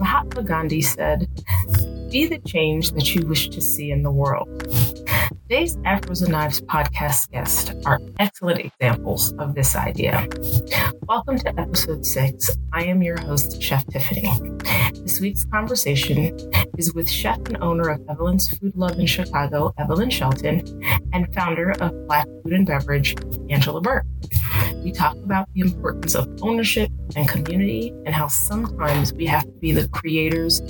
Mahatma Gandhi said, Be the change that you wish to see in the world. Today's Afros and Knives podcast guests are excellent examples of this idea. Welcome to episode six. I am your host, Chef Tiffany. This week's conversation is with chef and owner of Evelyn's Food Love in Chicago, Evelyn Shelton, and founder of Black Food and Beverage, Angela Burke. We talk about the importance of ownership and community and how sometimes we have to be the creators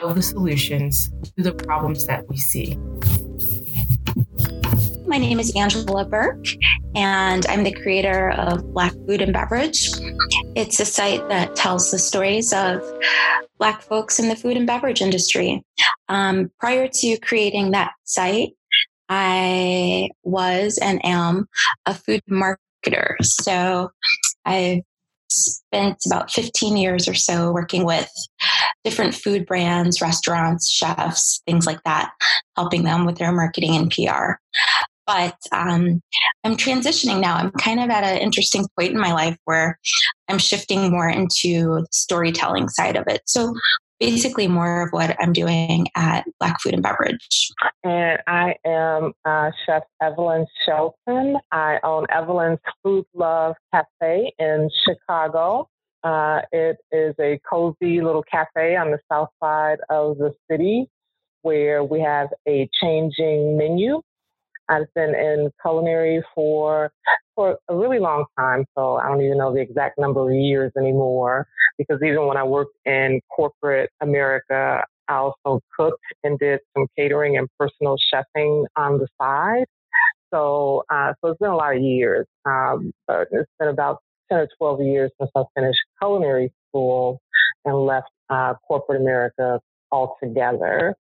of the solutions to the problems that we see. My name is Angela Burke, and I'm the creator of Black Food and Beverage. It's a site that tells the stories of Black folks in the food and beverage industry. Um, prior to creating that site, I was and am a food marketer. So I've spent about 15 years or so working with different food brands, restaurants, chefs, things like that, helping them with their marketing and PR. But um, I'm transitioning now. I'm kind of at an interesting point in my life where I'm shifting more into the storytelling side of it. So basically more of what I'm doing at Black Food and Beverage. And I am uh, Chef Evelyn Shelton. I own Evelyn's Food Love Cafe in Chicago. Uh, it is a cozy little cafe on the south side of the city where we have a changing menu. I've been in culinary for for a really long time, so I don't even know the exact number of years anymore. Because even when I worked in corporate America, I also cooked and did some catering and personal chefing on the side. So, uh, so it's been a lot of years. Um, but it's been about 10 or 12 years since I finished culinary school and left uh, corporate America altogether.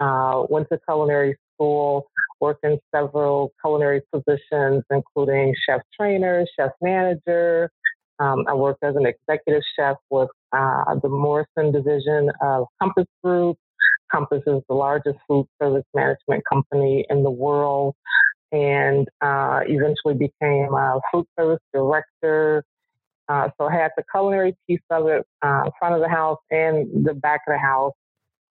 Uh, went to culinary school, worked in several culinary positions, including chef trainer, chef manager. Um, I worked as an executive chef with uh, the Morrison division of Compass Group. Compass is the largest food service management company in the world and uh, eventually became a food service director. Uh, so I had the culinary piece of it, uh, front of the house and the back of the house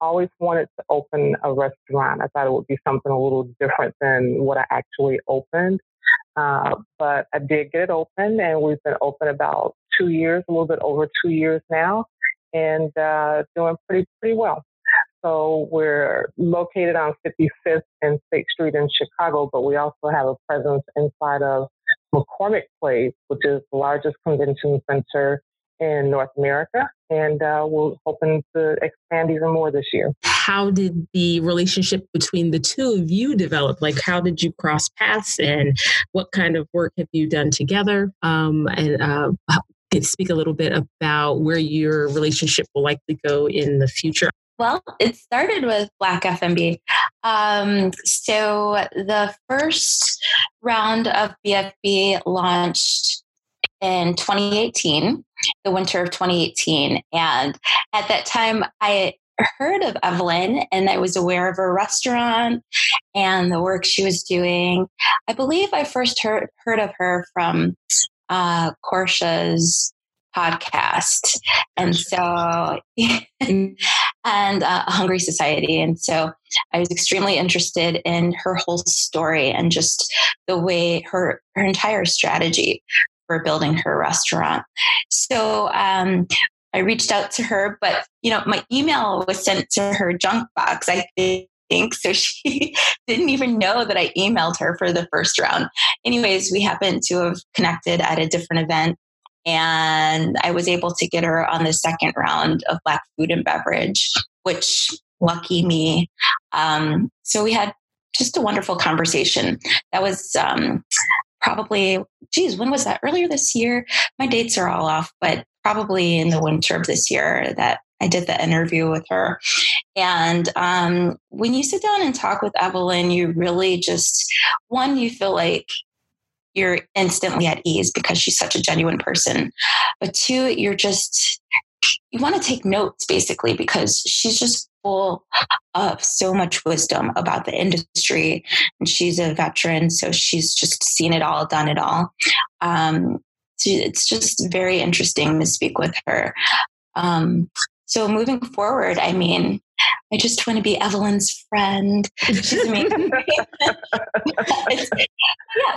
always wanted to open a restaurant. I thought it would be something a little different than what I actually opened. Uh, but I did get it open, and we've been open about two years, a little bit over two years now, and uh, doing pretty pretty well. So we're located on 55th and State Street in Chicago, but we also have a presence inside of McCormick Place, which is the largest convention center in North America, and uh, we're hoping to expand even more this year. How did the relationship between the two of you develop? Like, how did you cross paths, and what kind of work have you done together? Um, and uh, speak a little bit about where your relationship will likely go in the future. Well, it started with Black F and B. Um, so the first round of BFB launched in 2018, the winter of 2018. And at that time, I heard of Evelyn and I was aware of her restaurant and the work she was doing. I believe I first heard, heard of her from uh, Korsha's podcast. And so, and uh, Hungry Society. And so I was extremely interested in her whole story and just the way her, her entire strategy for building her restaurant. So um, I reached out to her, but you know, my email was sent to her junk box. I think so. She didn't even know that I emailed her for the first round. Anyways, we happened to have connected at a different event. And I was able to get her on the second round of Black Food and Beverage, which lucky me. Um, so we had just a wonderful conversation. That was um, probably, geez, when was that? Earlier this year. My dates are all off, but probably in the winter of this year that I did the interview with her. And um, when you sit down and talk with Evelyn, you really just, one, you feel like you're instantly at ease because she's such a genuine person. But two, you're just, you want to take notes basically because she's just full of so much wisdom about the industry. And she's a veteran, so she's just seen it all, done it all. Um, so it's just very interesting to speak with her. Um, so moving forward, I mean, I just want to be Evelyn's friend. She's amazing. yeah,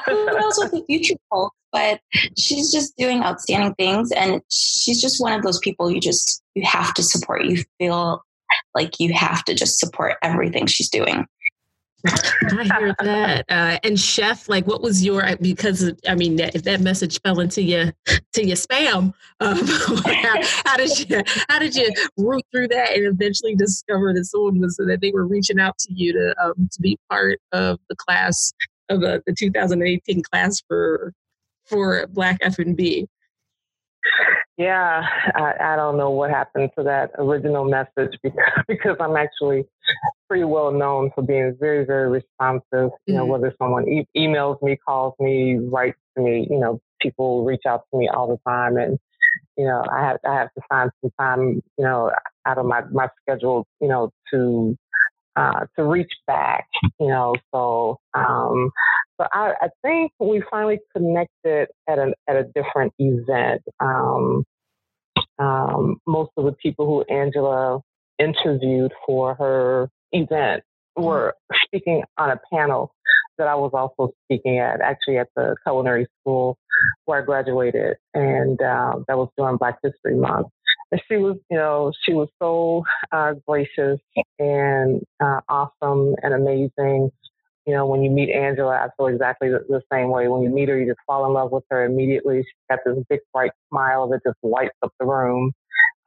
who knows what the future holds? But she's just doing outstanding things, and she's just one of those people you just you have to support. You feel like you have to just support everything she's doing. I hear that. Uh, and chef, like, what was your because I mean, if that message fell into your to your spam, um, how, how, did you how did you root through that and eventually discover that someone was that they were reaching out to you to um, to be part of the class of the, the 2018 class for for Black F and B? Yeah, I, I, don't know what happened to that original message because, because I'm actually pretty well known for being very, very responsive. You know, mm-hmm. whether someone e- emails me, calls me, writes to me, you know, people reach out to me all the time, and you know, I have I have to find some time, you know, out of my my schedule, you know, to uh, to reach back, you know. So, um, so I, I, think we finally connected at a at a different event. Um, um, most of the people who Angela interviewed for her event were speaking on a panel that I was also speaking at, actually at the culinary school where I graduated, and uh, that was during Black History Month. And she was, you know, she was so uh, gracious and uh, awesome and amazing. You know, when you meet Angela, I feel exactly the, the, same way. When you meet her, you just fall in love with her immediately. She's got this big, bright smile that just lights up the room.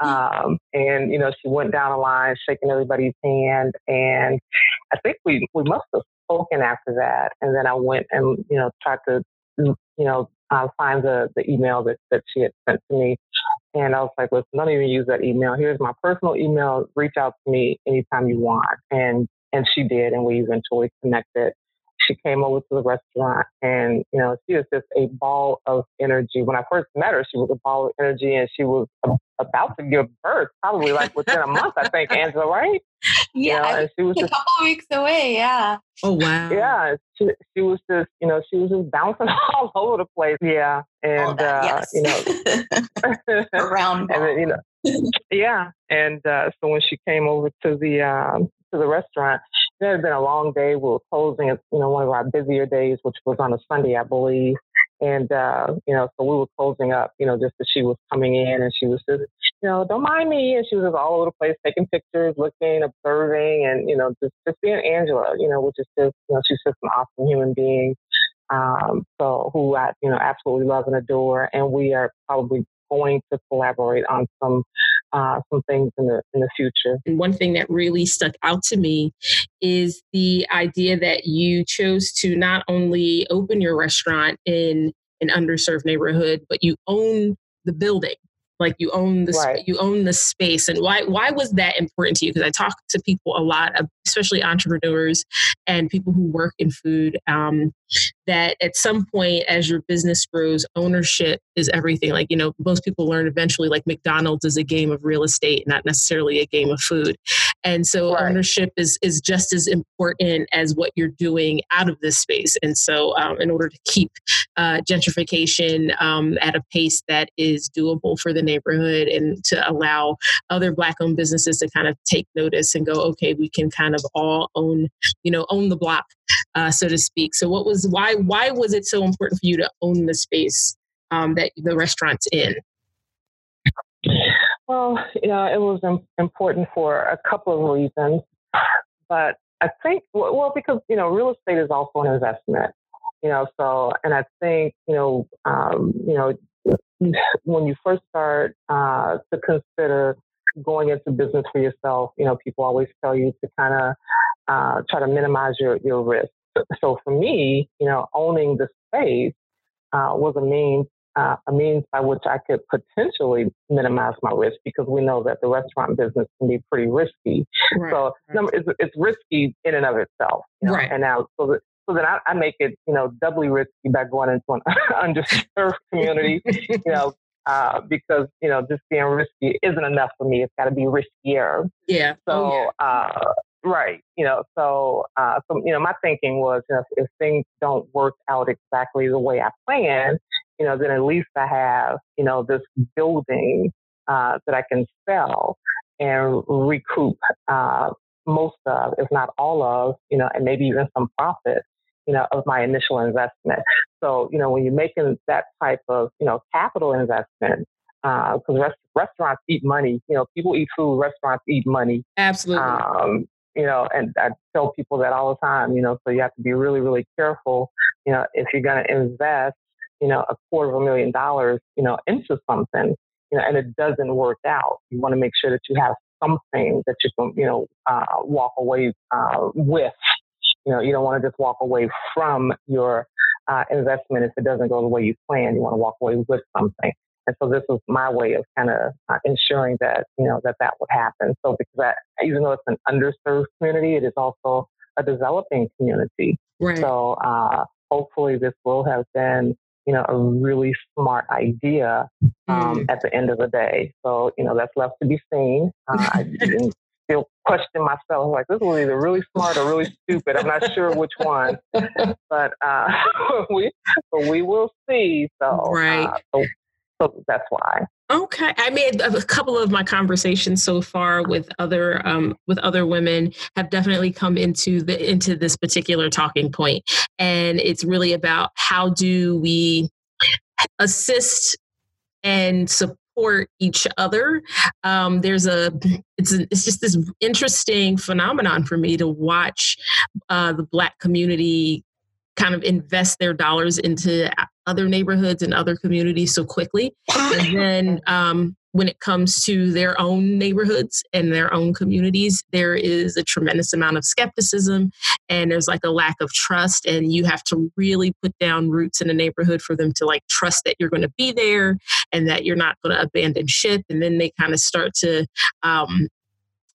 Um, and you know, she went down the line, shaking everybody's hand, and I think we we must have spoken after that. And then I went and you know tried to you know uh, find the the email that that she had sent to me, and I was like, listen, don't even use that email. Here's my personal email. Reach out to me anytime you want. And and she did, and we eventually connected she came over to the restaurant and, you know, she was just a ball of energy. When I first met her, she was a ball of energy and she was about to give birth, probably like within a month, I think, Angela, right? Yeah. You know, and she was a couple weeks away. Yeah. Oh, wow. Yeah. She, she was just, you know, she was just bouncing all over the place. Yeah. And, that, uh, yes. you know, around. and then, you know, yeah. And uh, so when she came over to the, um, to the restaurant, it had been a long day. We were closing, you know, one of our busier days, which was on a Sunday, I believe. And, uh, you know, so we were closing up, you know, just as she was coming in and she was just, you know, don't mind me. And she was just all over the place, taking pictures, looking, observing, and, you know, just, just being Angela, you know, which is just, you know, she's just an awesome human being. Um, so who I, you know, absolutely love and adore. And we are probably going to collaborate on some uh, some things in the in the future. And one thing that really stuck out to me is the idea that you chose to not only open your restaurant in an underserved neighborhood, but you own the building like you own the right. you own the space and why why was that important to you? Because i talk to people a lot especially entrepreneurs and people who work in food um, that at some point as your business grows ownership is everything. Like you know most people learn eventually like mcdonald's is a game of real estate not necessarily a game of food and so right. ownership is is just as important as what you're doing out of this space. And so um, in order to keep uh, gentrification um, at a pace that is doable for the neighborhood and to allow other black owned businesses to kind of take notice and go okay we can kind of all own you know own the block uh, so to speak. So what was why why was it so important for you to own the space um, that the restaurant's in well you know it was important for a couple of reasons but I think, well, because, you know, real estate is also an investment you know, so, and I think, you know, um, you know, when you first start uh, to consider going into business for yourself, you know, people always tell you to kind of uh, try to minimize your, your risk. So for me, you know, owning the space uh, was a means uh, a means by which I could potentially minimize my risk because we know that the restaurant business can be pretty risky. Right, so right. it's, it's risky in and of itself. You know? Right. And now, so so then I, I, make it, you know, doubly risky by going into an underserved community, you know, uh, because, you know, just being risky isn't enough for me. It's got to be riskier. Yeah. So, oh, yeah. Uh, right. You know, so, uh, so, you know, my thinking was, you know, if things don't work out exactly the way I plan, you know, then at least I have, you know, this building uh, that I can sell and recoup uh, most of, if not all of, you know, and maybe even some profit, you know, of my initial investment. So, you know, when you're making that type of, you know, capital investment, because uh, rest- restaurants eat money, you know, people eat food, restaurants eat money. Absolutely. Um, you know, and I tell people that all the time, you know, so you have to be really, really careful, you know, if you're going to invest, you know, a quarter of a million dollars, you know, into something, you know, and it doesn't work out. You want to make sure that you have something that you can, you know, uh, walk away uh, with. You know, you don't want to just walk away from your uh, investment if it doesn't go the way you plan. You want to walk away with something. And so this was my way of kind of uh, ensuring that, you know, that that would happen. So because that, even though it's an underserved community, it is also a developing community. Right. So uh, hopefully this will have been, you know, a really smart idea um, mm. at the end of the day. So, you know, that's left to be seen. Uh, I didn't still question myself like this was either really smart or really stupid. I'm not sure which one, but uh, we but we will see. So, right. Uh, so so that's why. Okay, I mean, a couple of my conversations so far with other um, with other women have definitely come into the into this particular talking point, and it's really about how do we assist and support each other. Um, there's a it's it's just this interesting phenomenon for me to watch uh, the Black community kind of invest their dollars into other neighborhoods and other communities so quickly. And then um, when it comes to their own neighborhoods and their own communities, there is a tremendous amount of skepticism and there's like a lack of trust. And you have to really put down roots in a neighborhood for them to like trust that you're going to be there and that you're not going to abandon ship. And then they kind of start to um,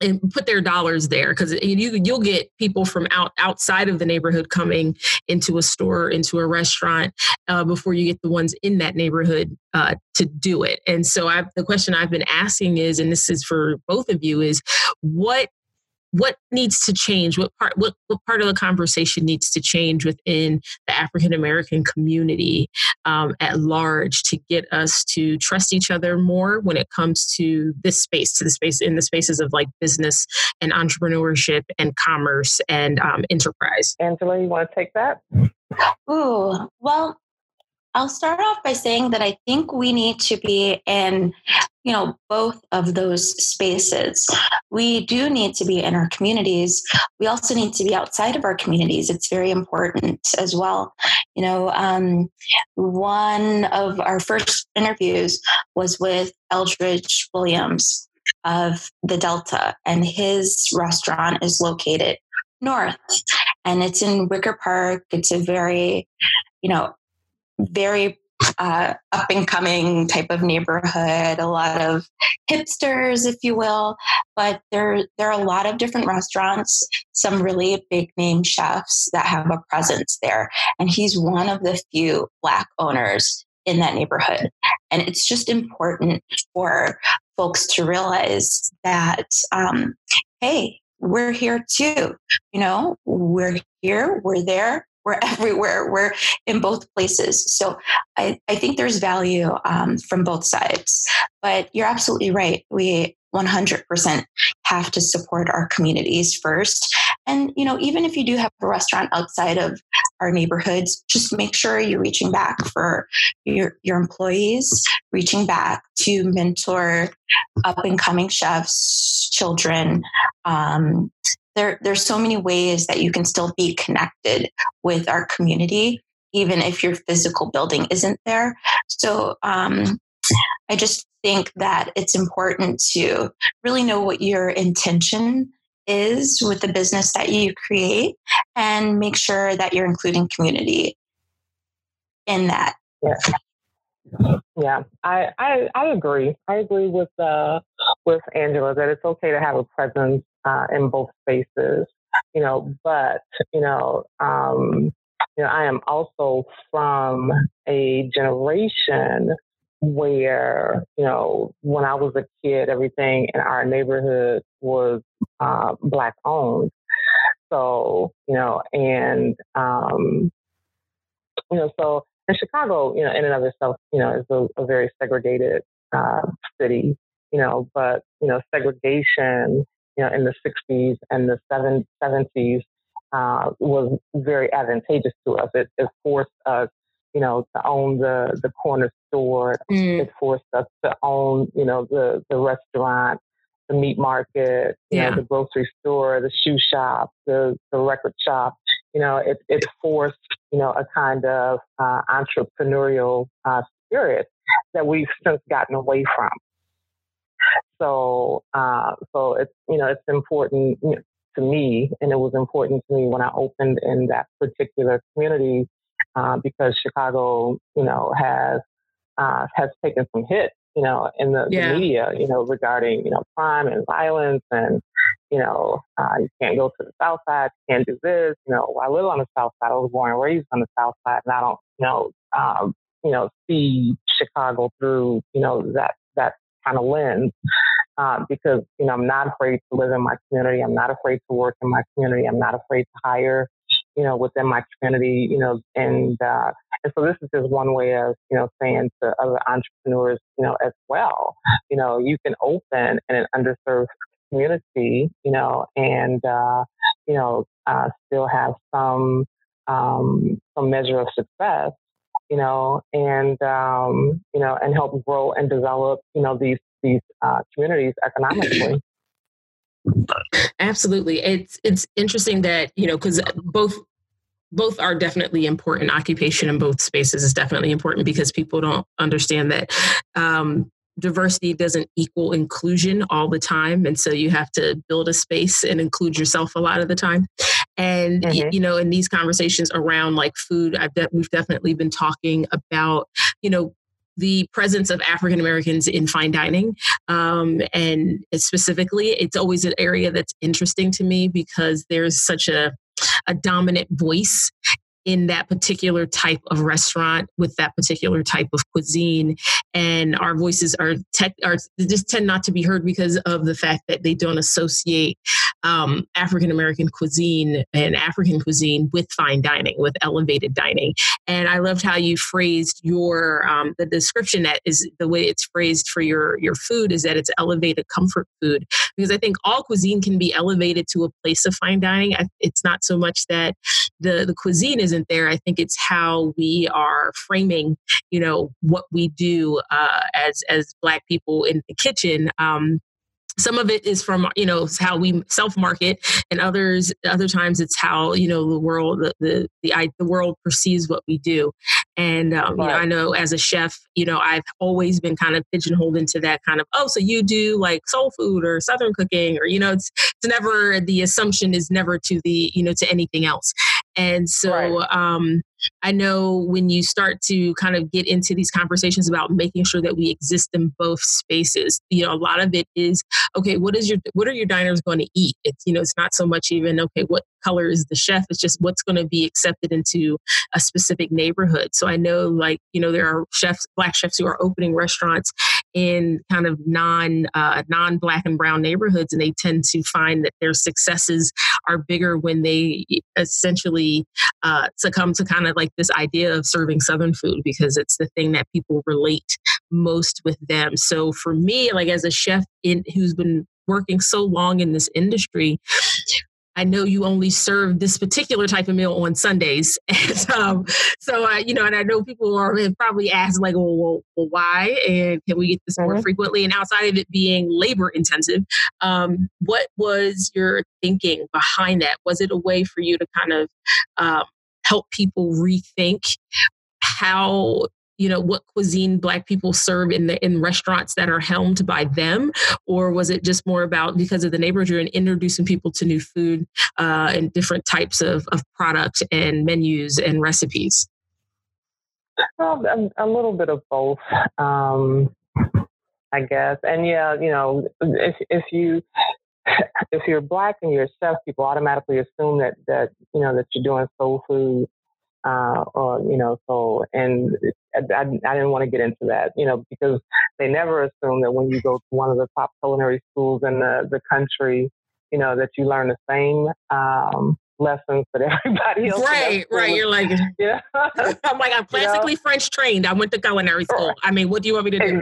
and put their dollars there because you you'll get people from out outside of the neighborhood coming into a store into a restaurant uh, before you get the ones in that neighborhood uh, to do it. And so I've, the question i've been asking is and this is for both of you is what what needs to change what part what, what part of the conversation needs to change within the african american community um, at large to get us to trust each other more when it comes to this space to the space in the spaces of like business and entrepreneurship and commerce and um, enterprise. Angela you want to take that? Ooh, well I'll start off by saying that I think we need to be in, you know, both of those spaces. We do need to be in our communities. We also need to be outside of our communities. It's very important as well. You know, um, one of our first interviews was with Eldridge Williams of the Delta, and his restaurant is located north and it's in Wicker Park. It's a very, you know, very uh, up and coming type of neighborhood, a lot of hipsters, if you will. But there, there are a lot of different restaurants, some really big name chefs that have a presence there. And he's one of the few Black owners in that neighborhood. And it's just important for folks to realize that, um, hey, we're here too. You know, we're here, we're there, we're everywhere. We're in both places. So I, I think there's value um, from both sides. But you're absolutely right. We 100% have to support our communities first. And, you know, even if you do have a restaurant outside of our neighborhoods, just make sure you're reaching back for your, your employees, reaching back to mentor up and coming chefs, children, um, there there's so many ways that you can still be connected with our community even if your physical building isn't there. So um, i just think that it's important to really know what your intention is with the business that you create and make sure that you're including community in that. Yeah. Yeah, I, I I agree. I agree with uh with Angela that it's okay to have a presence uh, in both spaces, you know. But you know, um, you know, I am also from a generation where you know when I was a kid, everything in our neighborhood was uh, black owned. So you know, and um, you know, so in Chicago, you know, in and of itself, you know, is a, a very segregated uh, city. you know, but, you know, segregation, you know, in the 60s and the 70s uh, was very advantageous to us. It, it, forced us, you know, to own the, the corner store. Mm. It forced us to own, you know, the, the restaurant, the meat market, yeah. know, the grocery store, the shoe shop, the, the record shop. You know, it, it forced, you know, a kind of uh, entrepreneurial uh, spirit that we've since gotten away from. So, uh, so it's you know it's important to me, and it was important to me when I opened in that particular community uh, because Chicago, you know, has uh, has taken some hits, you know, in the, yeah. the, media, you know, regarding you know crime and violence, and you know, uh, you can't go to the South Side, you can't do this. You know, I live on the South Side. I was born and raised on the South Side, and I don't, you know, um, you know, see Chicago through, you know, that that kind of lens. Uh, because you know I'm not afraid to live in my community. I'm not afraid to work in my community. I'm not afraid to hire, you know, within my community. You know, and uh, and so this is just one way of you know saying to other entrepreneurs, you know, as well. You know, you can open in an underserved community, you know, and uh, you know uh, still have some um, some measure of success you know, and um, you know, and help grow and develop, you know, these these uh, communities economically. Absolutely, it's it's interesting that you know because both both are definitely important. Occupation in both spaces is definitely important because people don't understand that um, diversity doesn't equal inclusion all the time and so you have to build a space and include yourself a lot of the time and mm-hmm. you know in these conversations around like food I've de- we've definitely been talking about you know the presence of African Americans in fine dining. Um, and specifically, it's always an area that's interesting to me because there's such a a dominant voice in that particular type of restaurant with that particular type of cuisine and our voices are tech are just tend not to be heard because of the fact that they don't associate um, African American cuisine and African cuisine with fine dining with elevated dining and I loved how you phrased your um, the description that is the way it's phrased for your your food is that it's elevated comfort food because I think all cuisine can be elevated to a place of fine dining it's not so much that the the cuisine is isn't there. I think it's how we are framing, you know, what we do uh, as as Black people in the kitchen. Um, some of it is from you know how we self market and others other times it's how you know the world the the the, the world perceives what we do and um, right. you know i know as a chef you know i've always been kind of pigeonholed into that kind of oh so you do like soul food or southern cooking or you know it's it's never the assumption is never to the you know to anything else and so right. um, I know when you start to kind of get into these conversations about making sure that we exist in both spaces, you know, a lot of it is okay. What is your what are your diners going to eat? It's you know, it's not so much even okay. What color is the chef? It's just what's going to be accepted into a specific neighborhood. So I know, like you know, there are chefs, black chefs who are opening restaurants in kind of non uh, non black and brown neighborhoods, and they tend to find that their successes are bigger when they essentially uh, succumb to kind of like this idea of serving Southern food because it's the thing that people relate most with them. So for me, like as a chef in who's been working so long in this industry, I know you only serve this particular type of meal on Sundays. And, um, so, I, you know, and I know people are probably asked, like, well, well, well why? And can we get this more mm-hmm. frequently? And outside of it being labor intensive, um, what was your thinking behind that? Was it a way for you to kind of um, help people rethink how you know what cuisine black people serve in the in restaurants that are helmed by them? Or was it just more about because of the neighborhood and introducing people to new food uh, and different types of, of product and menus and recipes? Well a, a little bit of both um, i guess. And yeah you know if, if you if you're black and you're a chef, people automatically assume that that you know that you're doing soul food, uh, or you know, so and I, I, I didn't want to get into that, you know, because they never assume that when you go to one of the top culinary schools in the the country, you know, that you learn the same um, lessons that everybody else. Right, right. You're like, yeah. I'm like, I'm classically you know? French trained. I went to culinary school. I mean, what do you want me to do?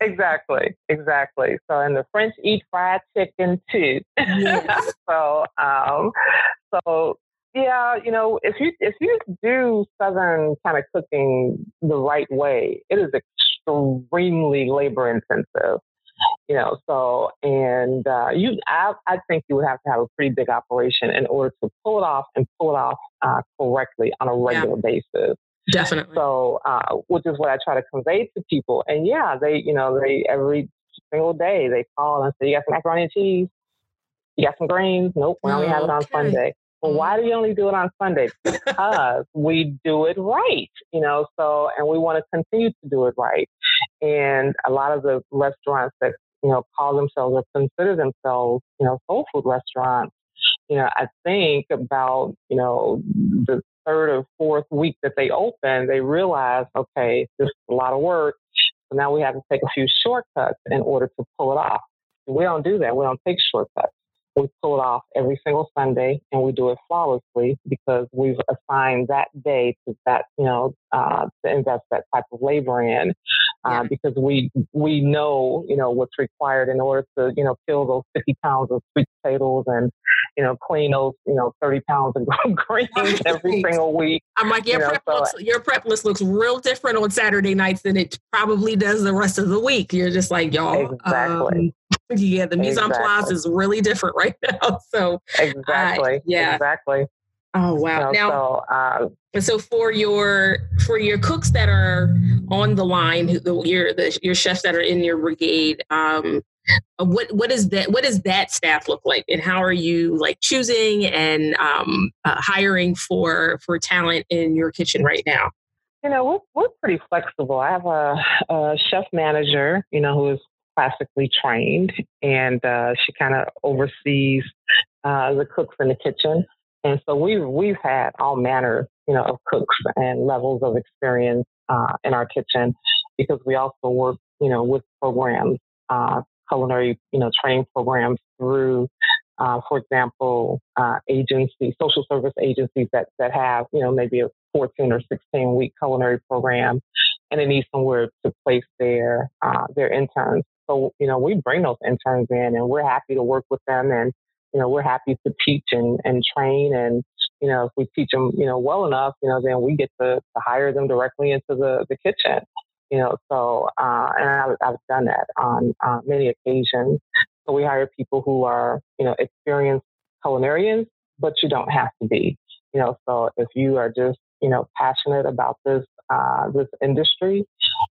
exactly, exactly. So, and the French eat fried chicken too. Yes. so, um, so yeah, you know, if you if you do southern kind of cooking the right way, it is extremely labor intensive. You know, so and uh, you, I, I think you would have to have a pretty big operation in order to pull it off and pull it off uh, correctly on a regular yeah. basis. Definitely. So, uh, which is what I try to convey to people. And yeah, they, you know, they every single day they call and say, "You got some macaroni and cheese? You got some grains? Nope, we only have it on Sunday." Well, why do you only do it on Sunday? Because we do it right, you know, so, and we want to continue to do it right. And a lot of the restaurants that, you know, call themselves or consider themselves, you know, soul food restaurants, you know, I think about, you know, the third or fourth week that they open, they realize, okay, this is a lot of work. So now we have to take a few shortcuts in order to pull it off. We don't do that. We don't take shortcuts. We pull it off every single Sunday and we do it flawlessly because we've assigned that day to that, you know, uh, to invest that type of labor in uh, yeah. because we we know, you know, what's required in order to, you know, fill those 50 pounds of sweet potatoes and, you know, clean those, you know, 30 pounds of greens every single week. I'm like, your, you prep know, looks, your prep list looks real different on Saturday nights than it probably does the rest of the week. You're just like, y'all. Exactly. Um, yeah, the mise exactly. en place is really different right now. So exactly, uh, yeah, exactly. Oh wow! now, so, uh, so for your for your cooks that are on the line, your the, your chefs that are in your brigade, um, uh, what what is that? What does that staff look like, and how are you like choosing and um, uh, hiring for for talent in your kitchen right now? You know, we're, we're pretty flexible. I have a, a chef manager, you know, who is classically trained, and uh, she kind of oversees uh, the cooks in the kitchen. And so we've we've had all manner, you know, of cooks and levels of experience uh, in our kitchen because we also work, you know, with programs, uh, culinary, you know, training programs through, uh, for example, uh, agencies, social service agencies that that have, you know, maybe a 14 or 16 week culinary program, and they need somewhere to place their uh, their interns. So, you know, we bring those interns in and we're happy to work with them and, you know, we're happy to teach and, and train. And, you know, if we teach them, you know, well enough, you know, then we get to, to hire them directly into the, the kitchen. You know, so, uh, and I've, I've done that on uh, many occasions. So we hire people who are, you know, experienced culinarians, but you don't have to be. You know, so if you are just, you know, passionate about this uh, this industry,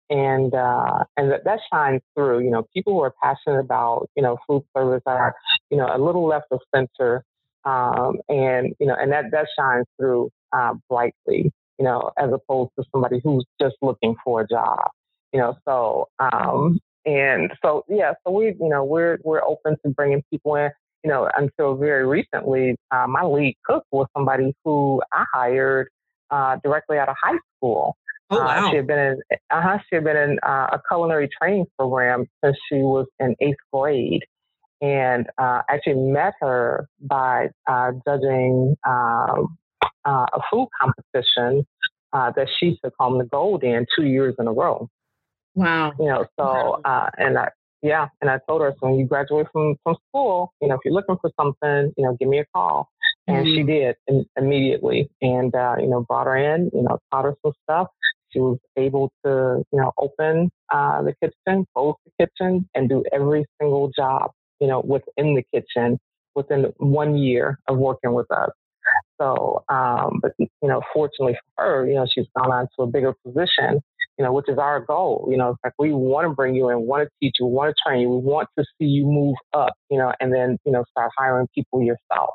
and uh, and that, that shines through. You know, people who are passionate about you know food service are you know a little left of center, um, and you know, and that that shines through uh, brightly. You know, as opposed to somebody who's just looking for a job. You know, so um, and so yeah, so we you know we're we're open to bringing people in. You know, until very recently, uh, my lead cook was somebody who I hired uh, directly out of high school. Oh, wow. Uh, she had been in, uh-huh, she had been in uh, a culinary training program since she was in eighth grade. And uh, actually met her by uh, judging um, uh, a food competition uh, that she took home the gold in two years in a row. Wow. You know, so, uh, and I, yeah, and I told her, so when you graduate from, from school, you know, if you're looking for something, you know, give me a call. And mm-hmm. she did immediately and, uh, you know, brought her in, you know, taught her some stuff. She was able to, you know, open uh, the kitchen, close the kitchen, and do every single job, you know, within the kitchen within one year of working with us. So, um, but you know, fortunately for her, you know, she's gone on to a bigger position, you know, which is our goal. You know, it's like we want to bring you in, want to teach you, want to train you, we want to see you move up, you know, and then you know, start hiring people yourself.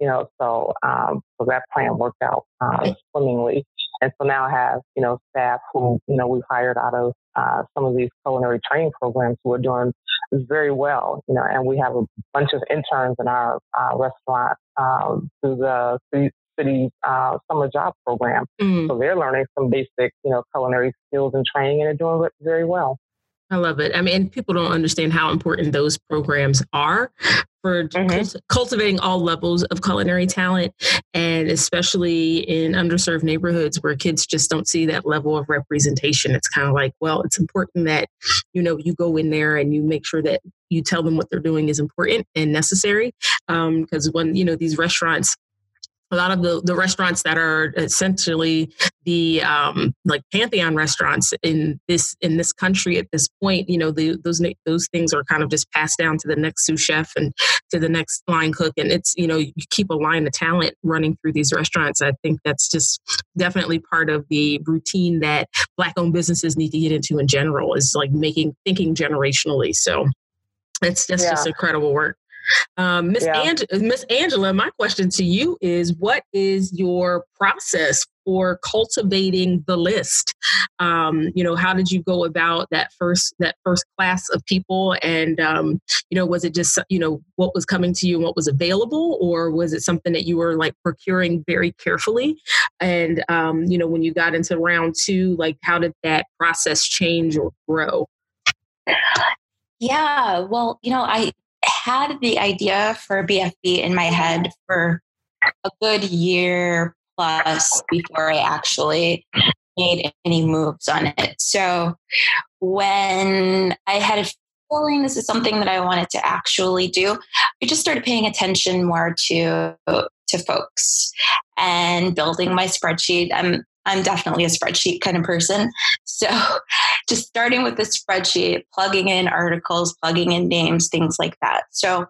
You know, so um, so that plan worked out um, swimmingly. And so now I have, you know, staff who, you know, we've hired out of uh, some of these culinary training programs who are doing very well, you know, and we have a bunch of interns in our uh, restaurant um, through the city, city's uh, summer job program. Mm. So they're learning some basic, you know, culinary skills and training and are doing very well. I love it. I mean, people don't understand how important those programs are for mm-hmm. cultivating all levels of culinary talent, and especially in underserved neighborhoods where kids just don't see that level of representation. It's kind of like, well, it's important that you know you go in there and you make sure that you tell them what they're doing is important and necessary. Because um, when you know these restaurants a lot of the, the restaurants that are essentially the um, like pantheon restaurants in this in this country at this point you know the, those those things are kind of just passed down to the next sous chef and to the next line cook. And it's you know you keep a line of talent running through these restaurants. I think that's just definitely part of the routine that black owned businesses need to get into in general is like making thinking generationally. So it's just yeah. just incredible work um, Miss yeah. Miss Angela, my question to you is: What is your process for cultivating the list? Um, you know, how did you go about that first that first class of people? And um, you know, was it just you know what was coming to you and what was available, or was it something that you were like procuring very carefully? And um, you know, when you got into round two, like how did that process change or grow? Yeah, well, you know, I had the idea for BFB in my head for a good year plus before I actually made any moves on it. So when I had a feeling this is something that I wanted to actually do, I just started paying attention more to to folks and building my spreadsheet. I'm I'm definitely a spreadsheet kind of person. So just starting with the spreadsheet, plugging in articles, plugging in names, things like that. So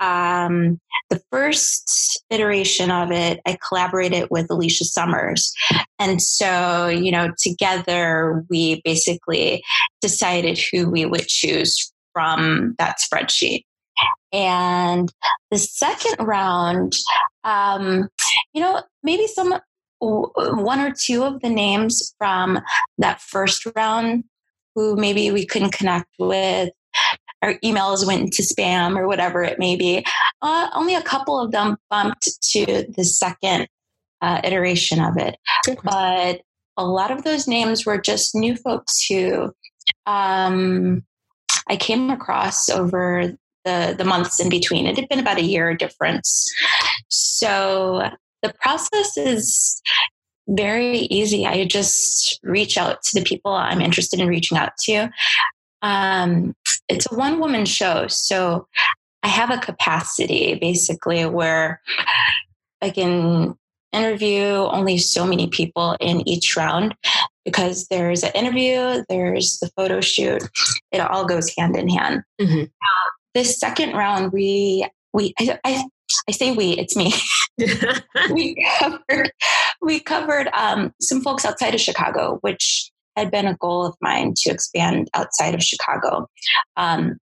um, the first iteration of it, I collaborated with Alicia Summers. And so, you know, together we basically decided who we would choose from that spreadsheet. And the second round, um, you know, maybe some one or two of the names from that first round who maybe we couldn't connect with our emails went into spam or whatever it may be uh, only a couple of them bumped to the second uh, iteration of it. But a lot of those names were just new folks who um, i came across over the, the months in between. It had been about a year difference. So the process is very easy. I just reach out to the people I'm interested in reaching out to. Um, it's a one woman show. So I have a capacity basically where I can interview only so many people in each round because there's an interview, there's the photo shoot, it all goes hand in hand. Mm-hmm. Uh, this second round, we we I, I, I say we, it's me. we covered we covered um, some folks outside of Chicago, which had been a goal of mine to expand outside of Chicago. Um,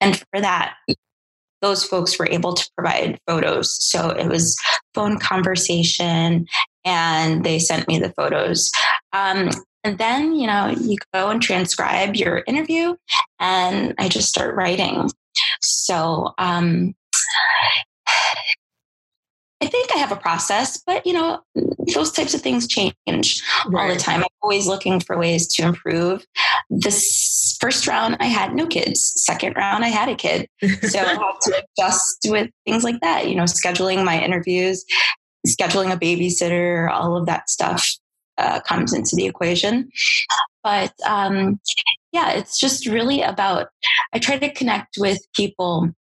and for that, those folks were able to provide photos. So it was phone conversation, and they sent me the photos. Um, and then, you know, you go and transcribe your interview, and I just start writing. So um, I think I have a process, but you know, those types of things change right. all the time. I'm always looking for ways to improve. This first round, I had no kids. Second round, I had a kid. So I had to adjust with things like that, you know, scheduling my interviews, scheduling a babysitter, all of that stuff uh, comes into the equation. But um, yeah, it's just really about, I try to connect with people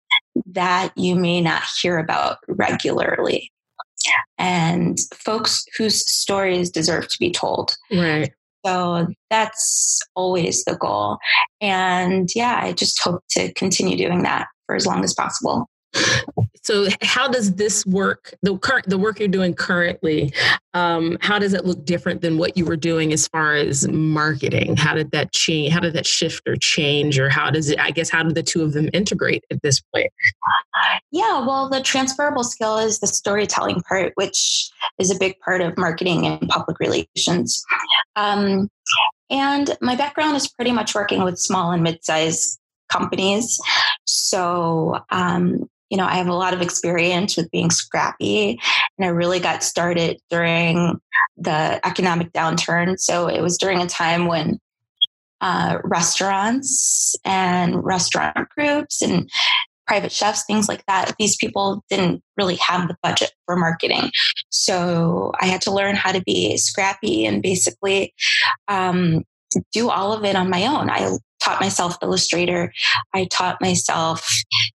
that you may not hear about regularly and folks whose stories deserve to be told. Right. So that's always the goal. And yeah, I just hope to continue doing that for as long as possible. So, how does this work? The current the work you're doing currently, um, how does it look different than what you were doing as far as marketing? How did that change? How did that shift or change, or how does it? I guess how do the two of them integrate at this point? Yeah, well, the transferable skill is the storytelling part, which is a big part of marketing and public relations. Um, and my background is pretty much working with small and mid-sized companies. So um, you know, I have a lot of experience with being scrappy, and I really got started during the economic downturn. So it was during a time when uh, restaurants and restaurant groups and private chefs, things like that. These people didn't really have the budget for marketing. So I had to learn how to be scrappy and basically um, do all of it on my own. I taught myself Illustrator. I taught myself,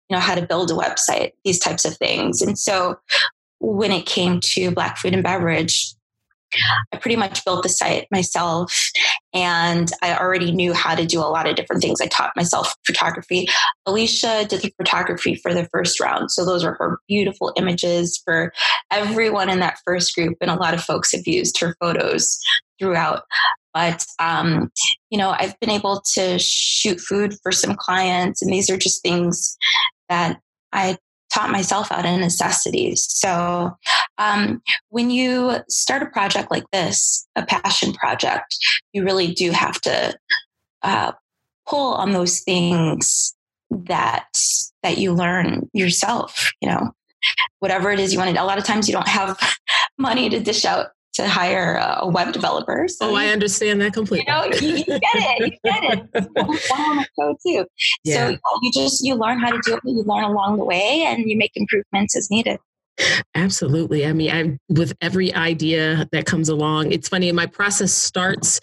you know, how to build a website, these types of things. And so when it came to Black food and beverage, I pretty much built the site myself and I already knew how to do a lot of different things. I taught myself photography. Alicia did the photography for the first round. So those are her beautiful images for everyone in that first group. And a lot of folks have used her photos throughout. But, um, you know, I've been able to shoot food for some clients, and these are just things that I taught myself out of necessities. So um, when you start a project like this, a passion project, you really do have to uh, pull on those things that that you learn yourself. You know, whatever it is you want to. A lot of times you don't have money to dish out to hire a web developer. So oh, I understand that completely. You know, you, you get it. You get it. One too. Yeah. So you just you learn how to do it. You learn along the way, and you make improvements as needed. Absolutely. I mean, I with every idea that comes along, it's funny. My process starts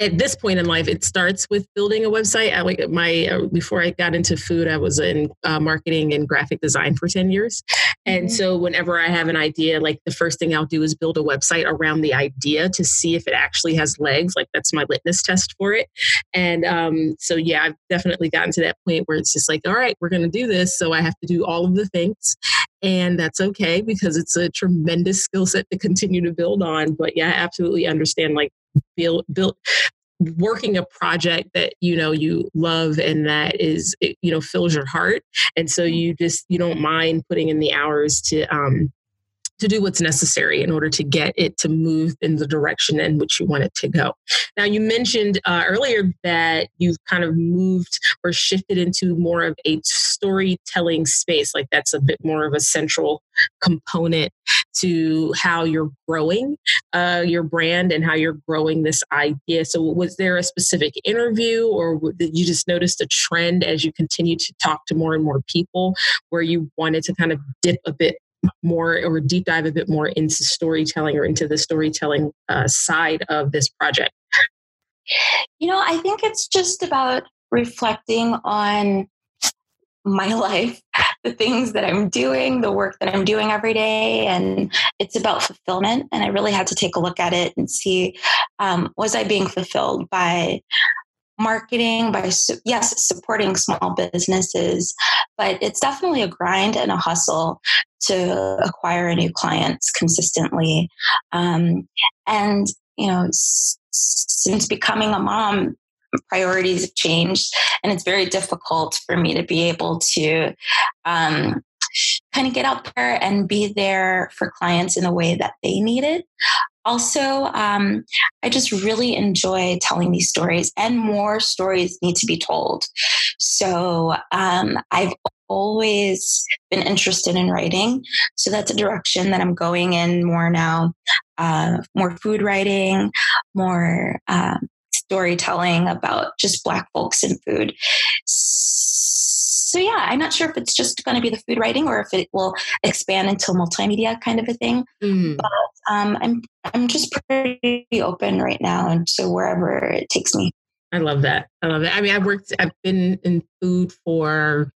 at this point in life, it starts with building a website. I like my uh, before I got into food, I was in uh, marketing and graphic design for ten years, and mm-hmm. so whenever I have an idea, like the first thing I'll do is build a website around the idea to see if it actually has legs. Like that's my litmus test for it. And um, so yeah, I've definitely gotten to that point where it's just like, all right, we're going to do this, so I have to do all of the things, and that's okay because it's a tremendous skill set to continue to build on. But yeah, I absolutely understand like build build working a project that you know you love and that is you know fills your heart. And so you just you don't mind putting in the hours to um to do what's necessary in order to get it to move in the direction in which you want it to go. Now, you mentioned uh, earlier that you've kind of moved or shifted into more of a storytelling space, like that's a bit more of a central component to how you're growing uh, your brand and how you're growing this idea. So, was there a specific interview, or did you just notice a trend as you continue to talk to more and more people where you wanted to kind of dip a bit more or deep dive a bit more into storytelling or into the storytelling uh, side of this project? You know, I think it's just about reflecting on my life, the things that I'm doing, the work that I'm doing every day. And it's about fulfillment. And I really had to take a look at it and see um, was I being fulfilled by marketing by yes supporting small businesses but it's definitely a grind and a hustle to acquire new clients consistently. Um, and you know s- since becoming a mom priorities have changed and it's very difficult for me to be able to um, kind of get out there and be there for clients in a way that they need it also, um, I just really enjoy telling these stories, and more stories need to be told. So, um, I've always been interested in writing. So, that's a direction that I'm going in more now uh, more food writing, more um, storytelling about just Black folks and food. So yeah, I'm not sure if it's just going to be the food writing or if it will expand into multimedia kind of a thing. Mm. But um, I'm I'm just pretty open right now, and so wherever it takes me. I love that. I love that. I mean, I've worked. I've been in food for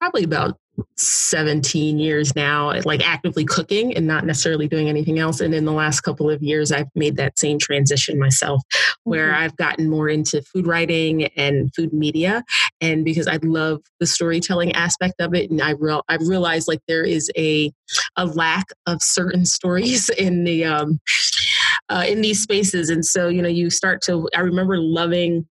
probably about 17 years now, like actively cooking and not necessarily doing anything else. And in the last couple of years, I've made that same transition myself, where mm-hmm. I've gotten more into food writing and food media. And because I love the storytelling aspect of it, and I real I realized like there is a a lack of certain stories in the um, uh, in these spaces. And so you know, you start to. I remember loving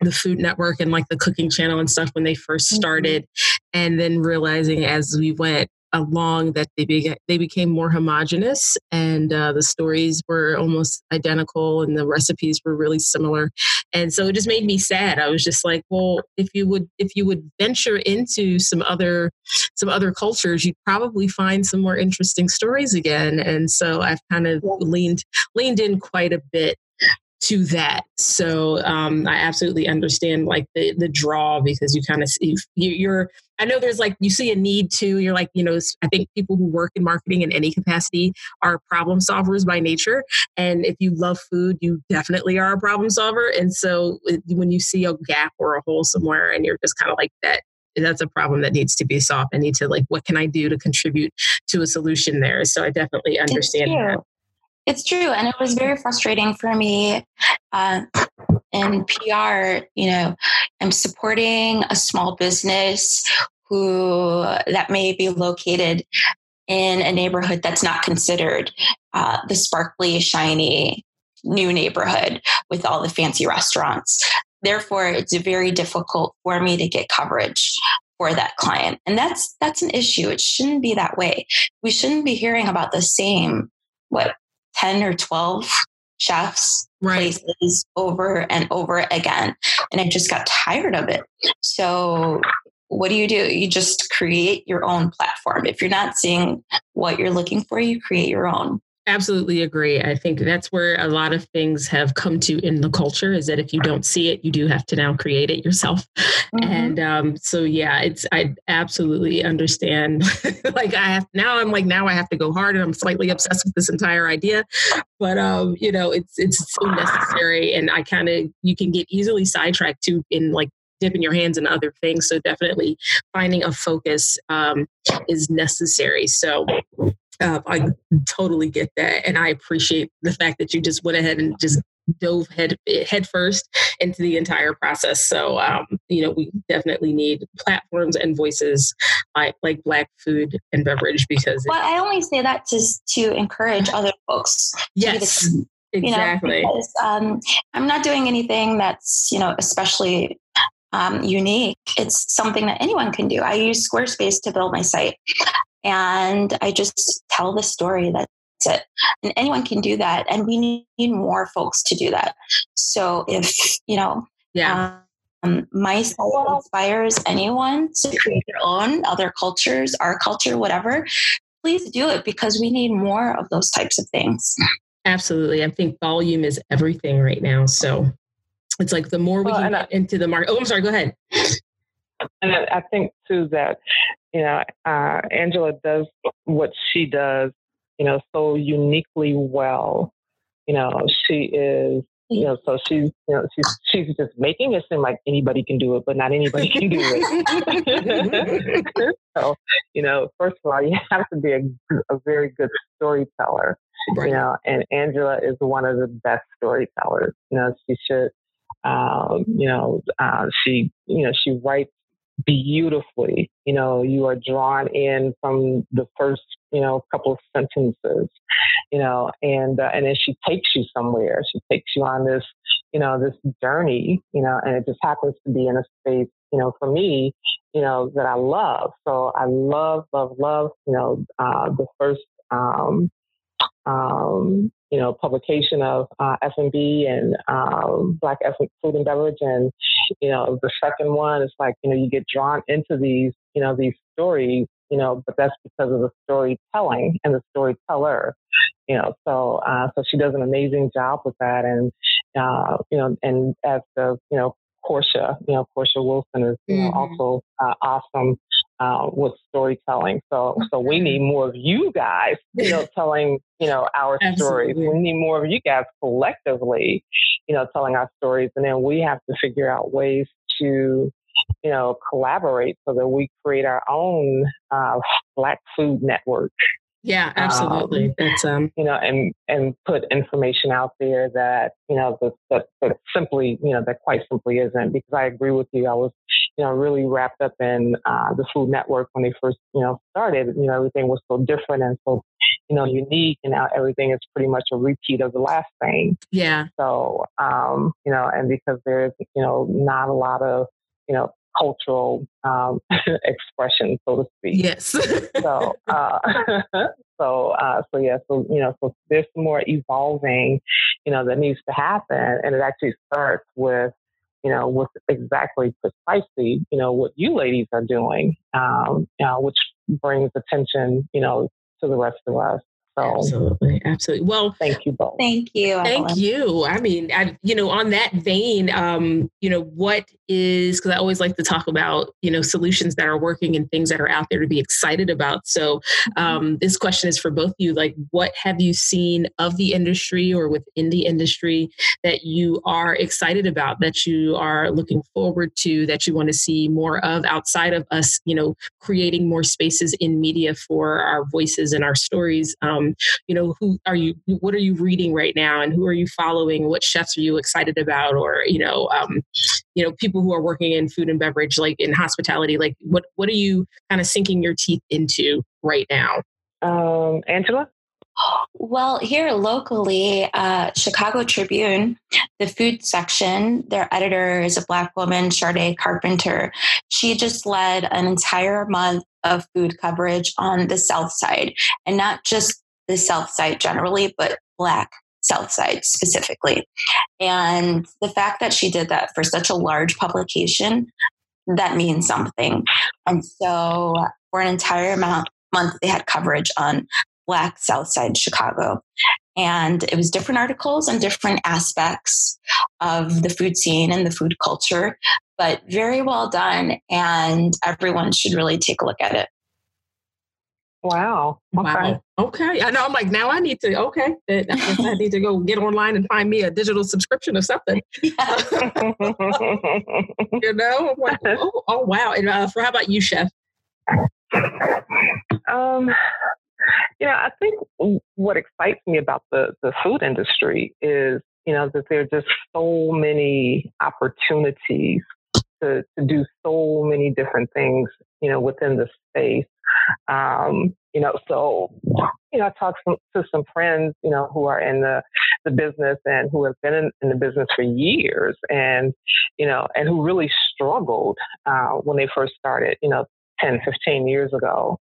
the Food Network and like the cooking channel and stuff when they first mm-hmm. started. And then realizing as we went along that they began, they became more homogenous and uh, the stories were almost identical and the recipes were really similar. And so it just made me sad. I was just like well if you would if you would venture into some other some other cultures you'd probably find some more interesting stories again. And so i've kind of leaned leaned in quite a bit to that. So um, I absolutely understand like the the draw because you kind of see you, you're. I know there's like you see a need to. You're like you know I think people who work in marketing in any capacity are problem solvers by nature, and if you love food, you definitely are a problem solver. And so when you see a gap or a hole somewhere, and you're just kind of like that that's a problem that needs to be solved. I need to like, what can I do to contribute to a solution there? So I definitely understand that. It's true. And it was very frustrating for me uh, in PR. You know, I'm supporting a small business who that may be located in a neighborhood that's not considered uh, the sparkly, shiny new neighborhood with all the fancy restaurants. Therefore, it's very difficult for me to get coverage for that client. And that's that's an issue. It shouldn't be that way. We shouldn't be hearing about the same what 10 or 12 chefs right. places over and over again. And I just got tired of it. So what do you do? You just create your own platform. If you're not seeing what you're looking for, you create your own. Absolutely agree. I think that's where a lot of things have come to in the culture is that if you don't see it, you do have to now create it yourself. Mm-hmm. And um, so, yeah, it's, I absolutely understand. like, I have now, I'm like, now I have to go hard and I'm slightly obsessed with this entire idea. But, um, you know, it's, it's so necessary. And I kind of, you can get easily sidetracked too in like dipping your hands in other things. So, definitely finding a focus um, is necessary. So, uh, I totally get that, and I appreciate the fact that you just went ahead and just dove head head first into the entire process. So um, you know, we definitely need platforms and voices like like Black Food and Beverage because. Well, I only say that just to encourage other folks. Yes. exactly. You know, because, um, I'm not doing anything that's you know especially um, unique. It's something that anyone can do. I use Squarespace to build my site and I just tell the story. That's it. And anyone can do that. And we need more folks to do that. So if, you know, yeah. Um, my site inspires anyone to create their own, other cultures, our culture, whatever, please do it because we need more of those types of things. Absolutely. I think volume is everything right now. So it's like the more we well, can get I, into the market. Oh, I'm sorry. Go ahead. And I think too that you know uh, Angela does what she does, you know, so uniquely well. You know, she is. You know, so she's you know she's she's just making it seem like anybody can do it, but not anybody can do it. so you know, first of all, you have to be a, a very good storyteller. Right. You know, and Angela is one of the best storytellers. You know, she should um, you know, uh, she, you know, she writes beautifully. You know, you are drawn in from the first, you know, couple of sentences, you know, and uh, and then she takes you somewhere. She takes you on this, you know, this journey, you know, and it just happens to be in a space, you know, for me, you know, that I love. So I love, love, love, you know, uh, the first um, um, you know, publication of uh, F&B and um, Black ethnic food and beverage. And, you know, the second one is like, you know, you get drawn into these, you know, these stories, you know, but that's because of the storytelling and the storyteller, you know. So, uh, so she does an amazing job with that. And, uh, you know, and as the, you know, Portia, you know, Portia Wilson is you know, mm-hmm. also uh, awesome uh, with storytelling. So, so we need more of you guys, you know, telling you know our stories. We need more of you guys collectively, you know, telling our stories, and then we have to figure out ways to you know collaborate so that we create our own uh, Black Food Network. Yeah, absolutely. Um, That's um, you know, and and put information out there that you know that, that, that simply you know that quite simply isn't. Because I agree with you. I was you know really wrapped up in uh, the Food Network when they first you know started. You know, everything was so different and so you know unique, and now everything is pretty much a repeat of the last thing. Yeah. So um, you know, and because there's you know not a lot of you know cultural um, expression, so to speak. Yes. so, uh, so, uh, so yeah, so you know, so there's more evolving, you know, that needs to happen, and it actually starts with, you know, with exactly precisely, you know, what you ladies are doing, um, you know, which brings attention, you know, to the rest of us. So absolutely, absolutely. Well, thank you both. Thank you. Thank Evelyn. you. I mean, I, you know, on that vein, um, you know, what is because I always like to talk about, you know, solutions that are working and things that are out there to be excited about. So, um, this question is for both of you. Like, what have you seen of the industry or within the industry that you are excited about, that you are looking forward to, that you want to see more of outside of us, you know, creating more spaces in media for our voices and our stories? Um, you know, who are you? What are you reading right now, and who are you following? What chefs are you excited about, or you know, um, you know, people who are working in food and beverage, like in hospitality, like what what are you kind of sinking your teeth into right now? Um, Angela. Well, here locally, uh, Chicago Tribune, the food section, their editor is a Black woman, Sade Carpenter. She just led an entire month of food coverage on the South Side, and not just the South Side generally, but Black South Side specifically. And the fact that she did that for such a large publication, that means something. And so for an entire month, month they had coverage on Black South Side Chicago. And it was different articles and different aspects of the food scene and the food culture, but very well done. And everyone should really take a look at it. Wow. Okay. Wow. Okay. I know. I'm like, now I need to, okay. I I need to go get online and find me a digital subscription or something. you know? Like, oh, oh wow. And uh, for how about you, Chef? um, you know, I think what excites me about the, the food industry is, you know, that there are just so many opportunities to, to do so many different things, you know, within the space. Um, you know, so, you know, I talked some, to some friends, you know, who are in the, the business and who have been in, in the business for years and, you know, and who really struggled uh, when they first started, you know, 10, 15 years ago.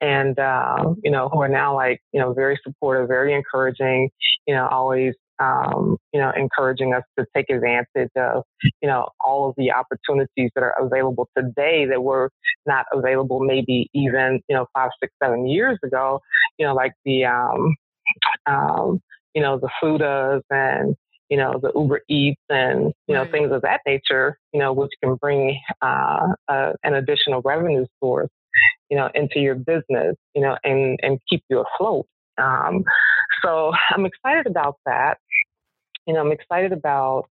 And, uh, you know, who are now like, you know, very supportive, very encouraging, you know, always, um, you know, encouraging us to take advantage of, you know, all of the opportunities that are available today that were not available maybe even, you know, five, six, seven years ago, you know, like the, um, um, you know, the Foodas and, you know, the Uber Eats and, you know, right. things of that nature, you know, which can bring uh, uh, an additional revenue source, you know, into your business, you know, and, and keep you afloat. Um, so I'm excited about that. You know, I'm excited about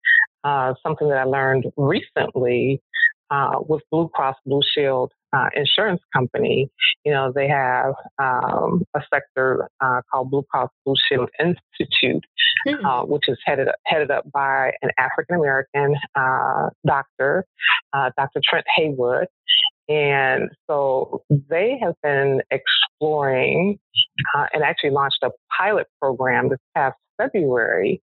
uh, something that I learned recently uh, with Blue Cross Blue Shield uh, insurance company, you know, they have um, a sector uh, called Blue Cross Blue Shield Institute, mm-hmm. uh, which is headed headed up by an African American uh, doctor, uh, Dr. Trent Haywood. And so they have been exploring uh, and actually launched a pilot program this past February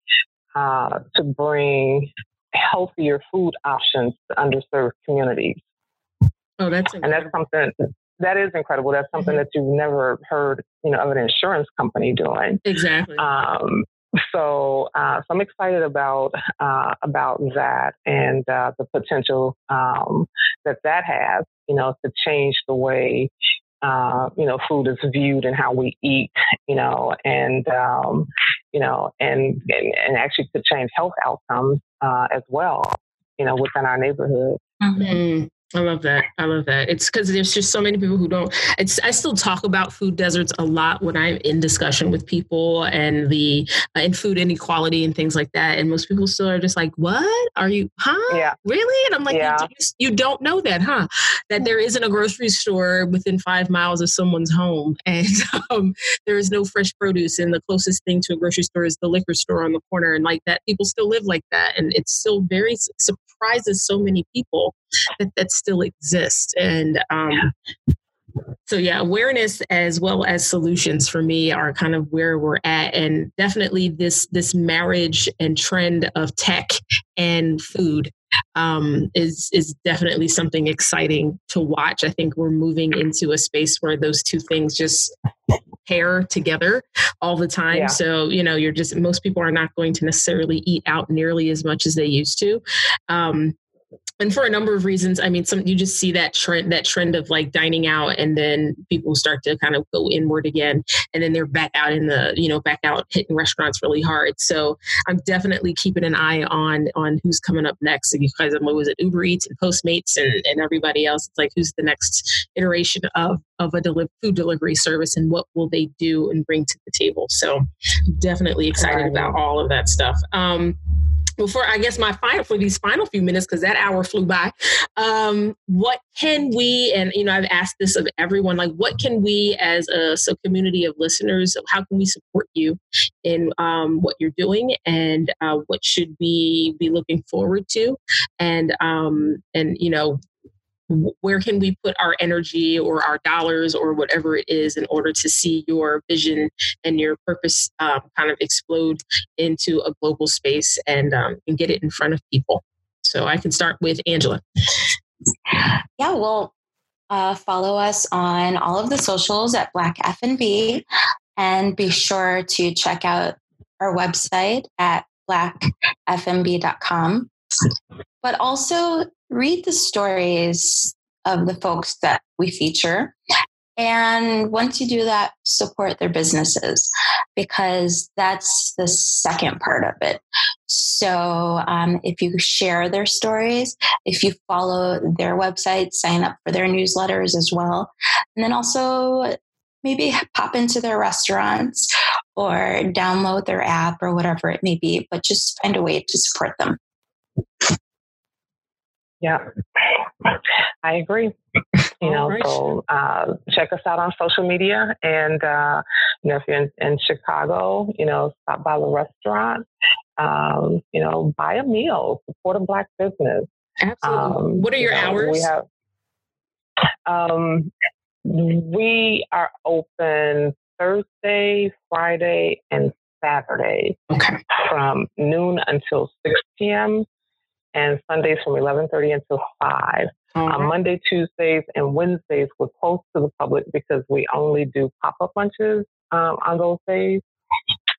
to bring healthier food options to underserved communities. Oh, that's incredible. and that's something that is incredible. That's something mm-hmm. that you've never heard, you know, of an insurance company doing. Exactly. Um, so, uh, so I'm excited about uh, about that and uh, the potential um, that that has, you know, to change the way uh, you know food is viewed and how we eat, you know, and um, you know, and, and, and actually to change health outcomes uh, as well, you know, within our neighborhood. Mm-hmm. I love that. I love that. It's because there's just so many people who don't. It's, I still talk about food deserts a lot when I'm in discussion with people and the uh, and food inequality and things like that. And most people still are just like, "What are you? Huh? Yeah. Really?" And I'm like, yeah. you, you don't know that, huh? That there isn't a grocery store within five miles of someone's home, and um, there is no fresh produce, and the closest thing to a grocery store is the liquor store on the corner, and like that, people still live like that, and it's still very surprises so many people that that still exists. And um, so yeah, awareness as well as solutions for me are kind of where we're at, and definitely this this marriage and trend of tech and food um, is is definitely something exciting to watch. I think we're moving into a space where those two things just pair together all the time. Yeah. So you know, you're just most people are not going to necessarily eat out nearly as much as they used to. Um, and for a number of reasons i mean some you just see that trend that trend of like dining out and then people start to kind of go inward again and then they're back out in the you know back out hitting restaurants really hard. So i'm definitely keeping an eye on on who's coming up next because i'm always at uber eats and postmates and, and everybody else. It's like who's the next iteration of of a deli- food delivery service and what will they do and bring to the table? So definitely excited about all of that stuff. Um before I guess my final for these final few minutes because that hour flew by. Um, what can we and you know I've asked this of everyone like what can we as a so community of listeners how can we support you in um, what you're doing and uh, what should we be looking forward to and um, and you know where can we put our energy or our dollars or whatever it is in order to see your vision and your purpose um, kind of explode into a global space and um, and get it in front of people? So i can start with angela. Yeah well uh, follow us on all of the socials at black f&b and be sure to check out our website at blackfandb.com but also read the stories of the folks that we feature. And once you do that, support their businesses because that's the second part of it. So, um, if you share their stories, if you follow their website, sign up for their newsletters as well, and then also maybe pop into their restaurants or download their app or whatever it may be, but just find a way to support them. Yeah, I agree. You know, right. so uh, check us out on social media, and uh, you know, if you're in, in, Chicago, you know, stop by the restaurant. Um, you know, buy a meal, support a black business. Absolutely. Um, what are your you know, hours? We have. Um, we are open Thursday, Friday, and Saturday okay. from noon until 6 p.m and Sundays from 11:30 until 5. Mm-hmm. On Monday, Tuesdays, and Wednesdays, we're closed to the public because we only do pop-up lunches um, on those days.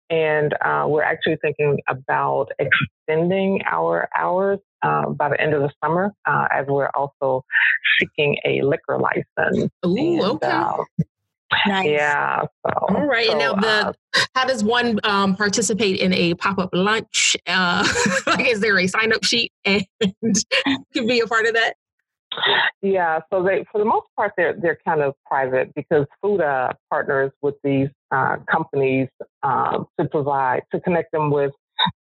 And uh, we're actually thinking about extending our hours uh, by the end of the summer, uh, as we're also seeking a liquor license. Ooh, and, okay. Nice. Yeah. So, All right. So, now the uh, how does one um, participate in a pop up lunch? Uh, like, is there a sign up sheet and can be a part of that? Yeah. So they, for the most part, they're they're kind of private because Fooda partners with these uh, companies um, to provide to connect them with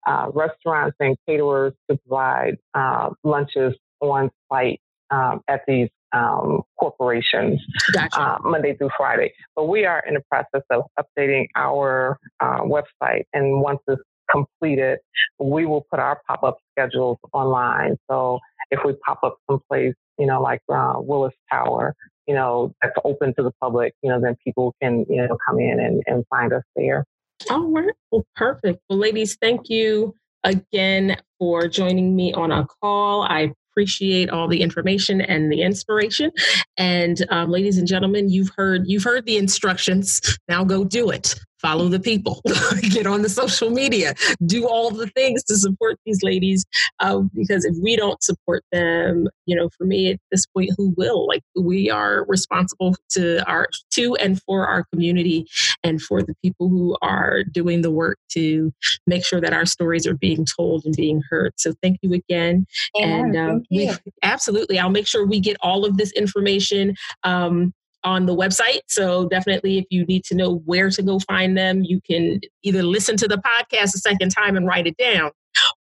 uh, restaurants and caterers to provide uh, lunches on site um, at these um, corporations gotcha. uh, Monday through Friday. But we are in the process of updating our uh, website. And once it's completed, we will put our pop up schedules online. So if we pop up someplace, you know, like uh, Willis Tower, you know, that's open to the public, you know, then people can, you know, come in and, and find us there. All right. Well, perfect. Well, ladies, thank you again for joining me on a call. I appreciate all the information and the inspiration. And um, ladies and gentlemen, you've heard you've heard the instructions. Now go do it follow the people, get on the social media, do all the things to support these ladies. Uh, because if we don't support them, you know, for me at this point, who will? Like we are responsible to our to and for our community and for the people who are doing the work to make sure that our stories are being told and being heard. So thank you again. Yeah, and um, we absolutely, I'll make sure we get all of this information. Um, on the website. So definitely, if you need to know where to go find them, you can either listen to the podcast a second time and write it down,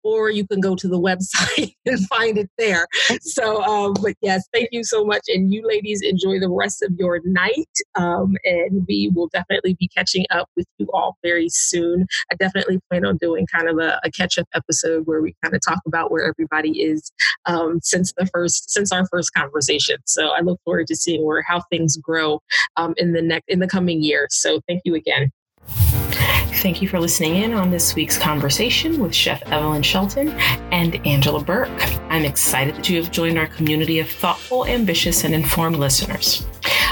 or you can go to the website and find it there. So, um, but yes, thank you so much. And you ladies enjoy the rest of your night. Um, and we will definitely be catching up with you all very soon. I definitely plan on doing kind of a, a catch up episode where we kind of talk about where everybody is um, since the first, since our first conversation. So I look forward to seeing where, how things grow um, in the next, in the coming year. So thank you again. Thank you for listening in on this week's conversation with Chef Evelyn Shelton and Angela Burke. I'm excited that you have joined our community of thoughtful, ambitious, and informed listeners.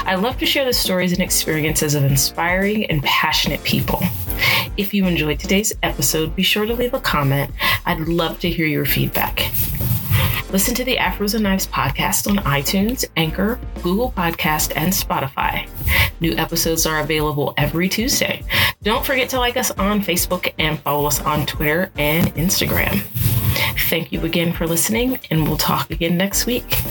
I love to share the stories and experiences of inspiring and passionate people. If you enjoyed today's episode, be sure to leave a comment. I'd love to hear your feedback. Listen to the Afros and Knives podcast on iTunes, Anchor, Google Podcast, and Spotify. New episodes are available every Tuesday. Don't forget to like us on Facebook and follow us on Twitter and Instagram. Thank you again for listening, and we'll talk again next week.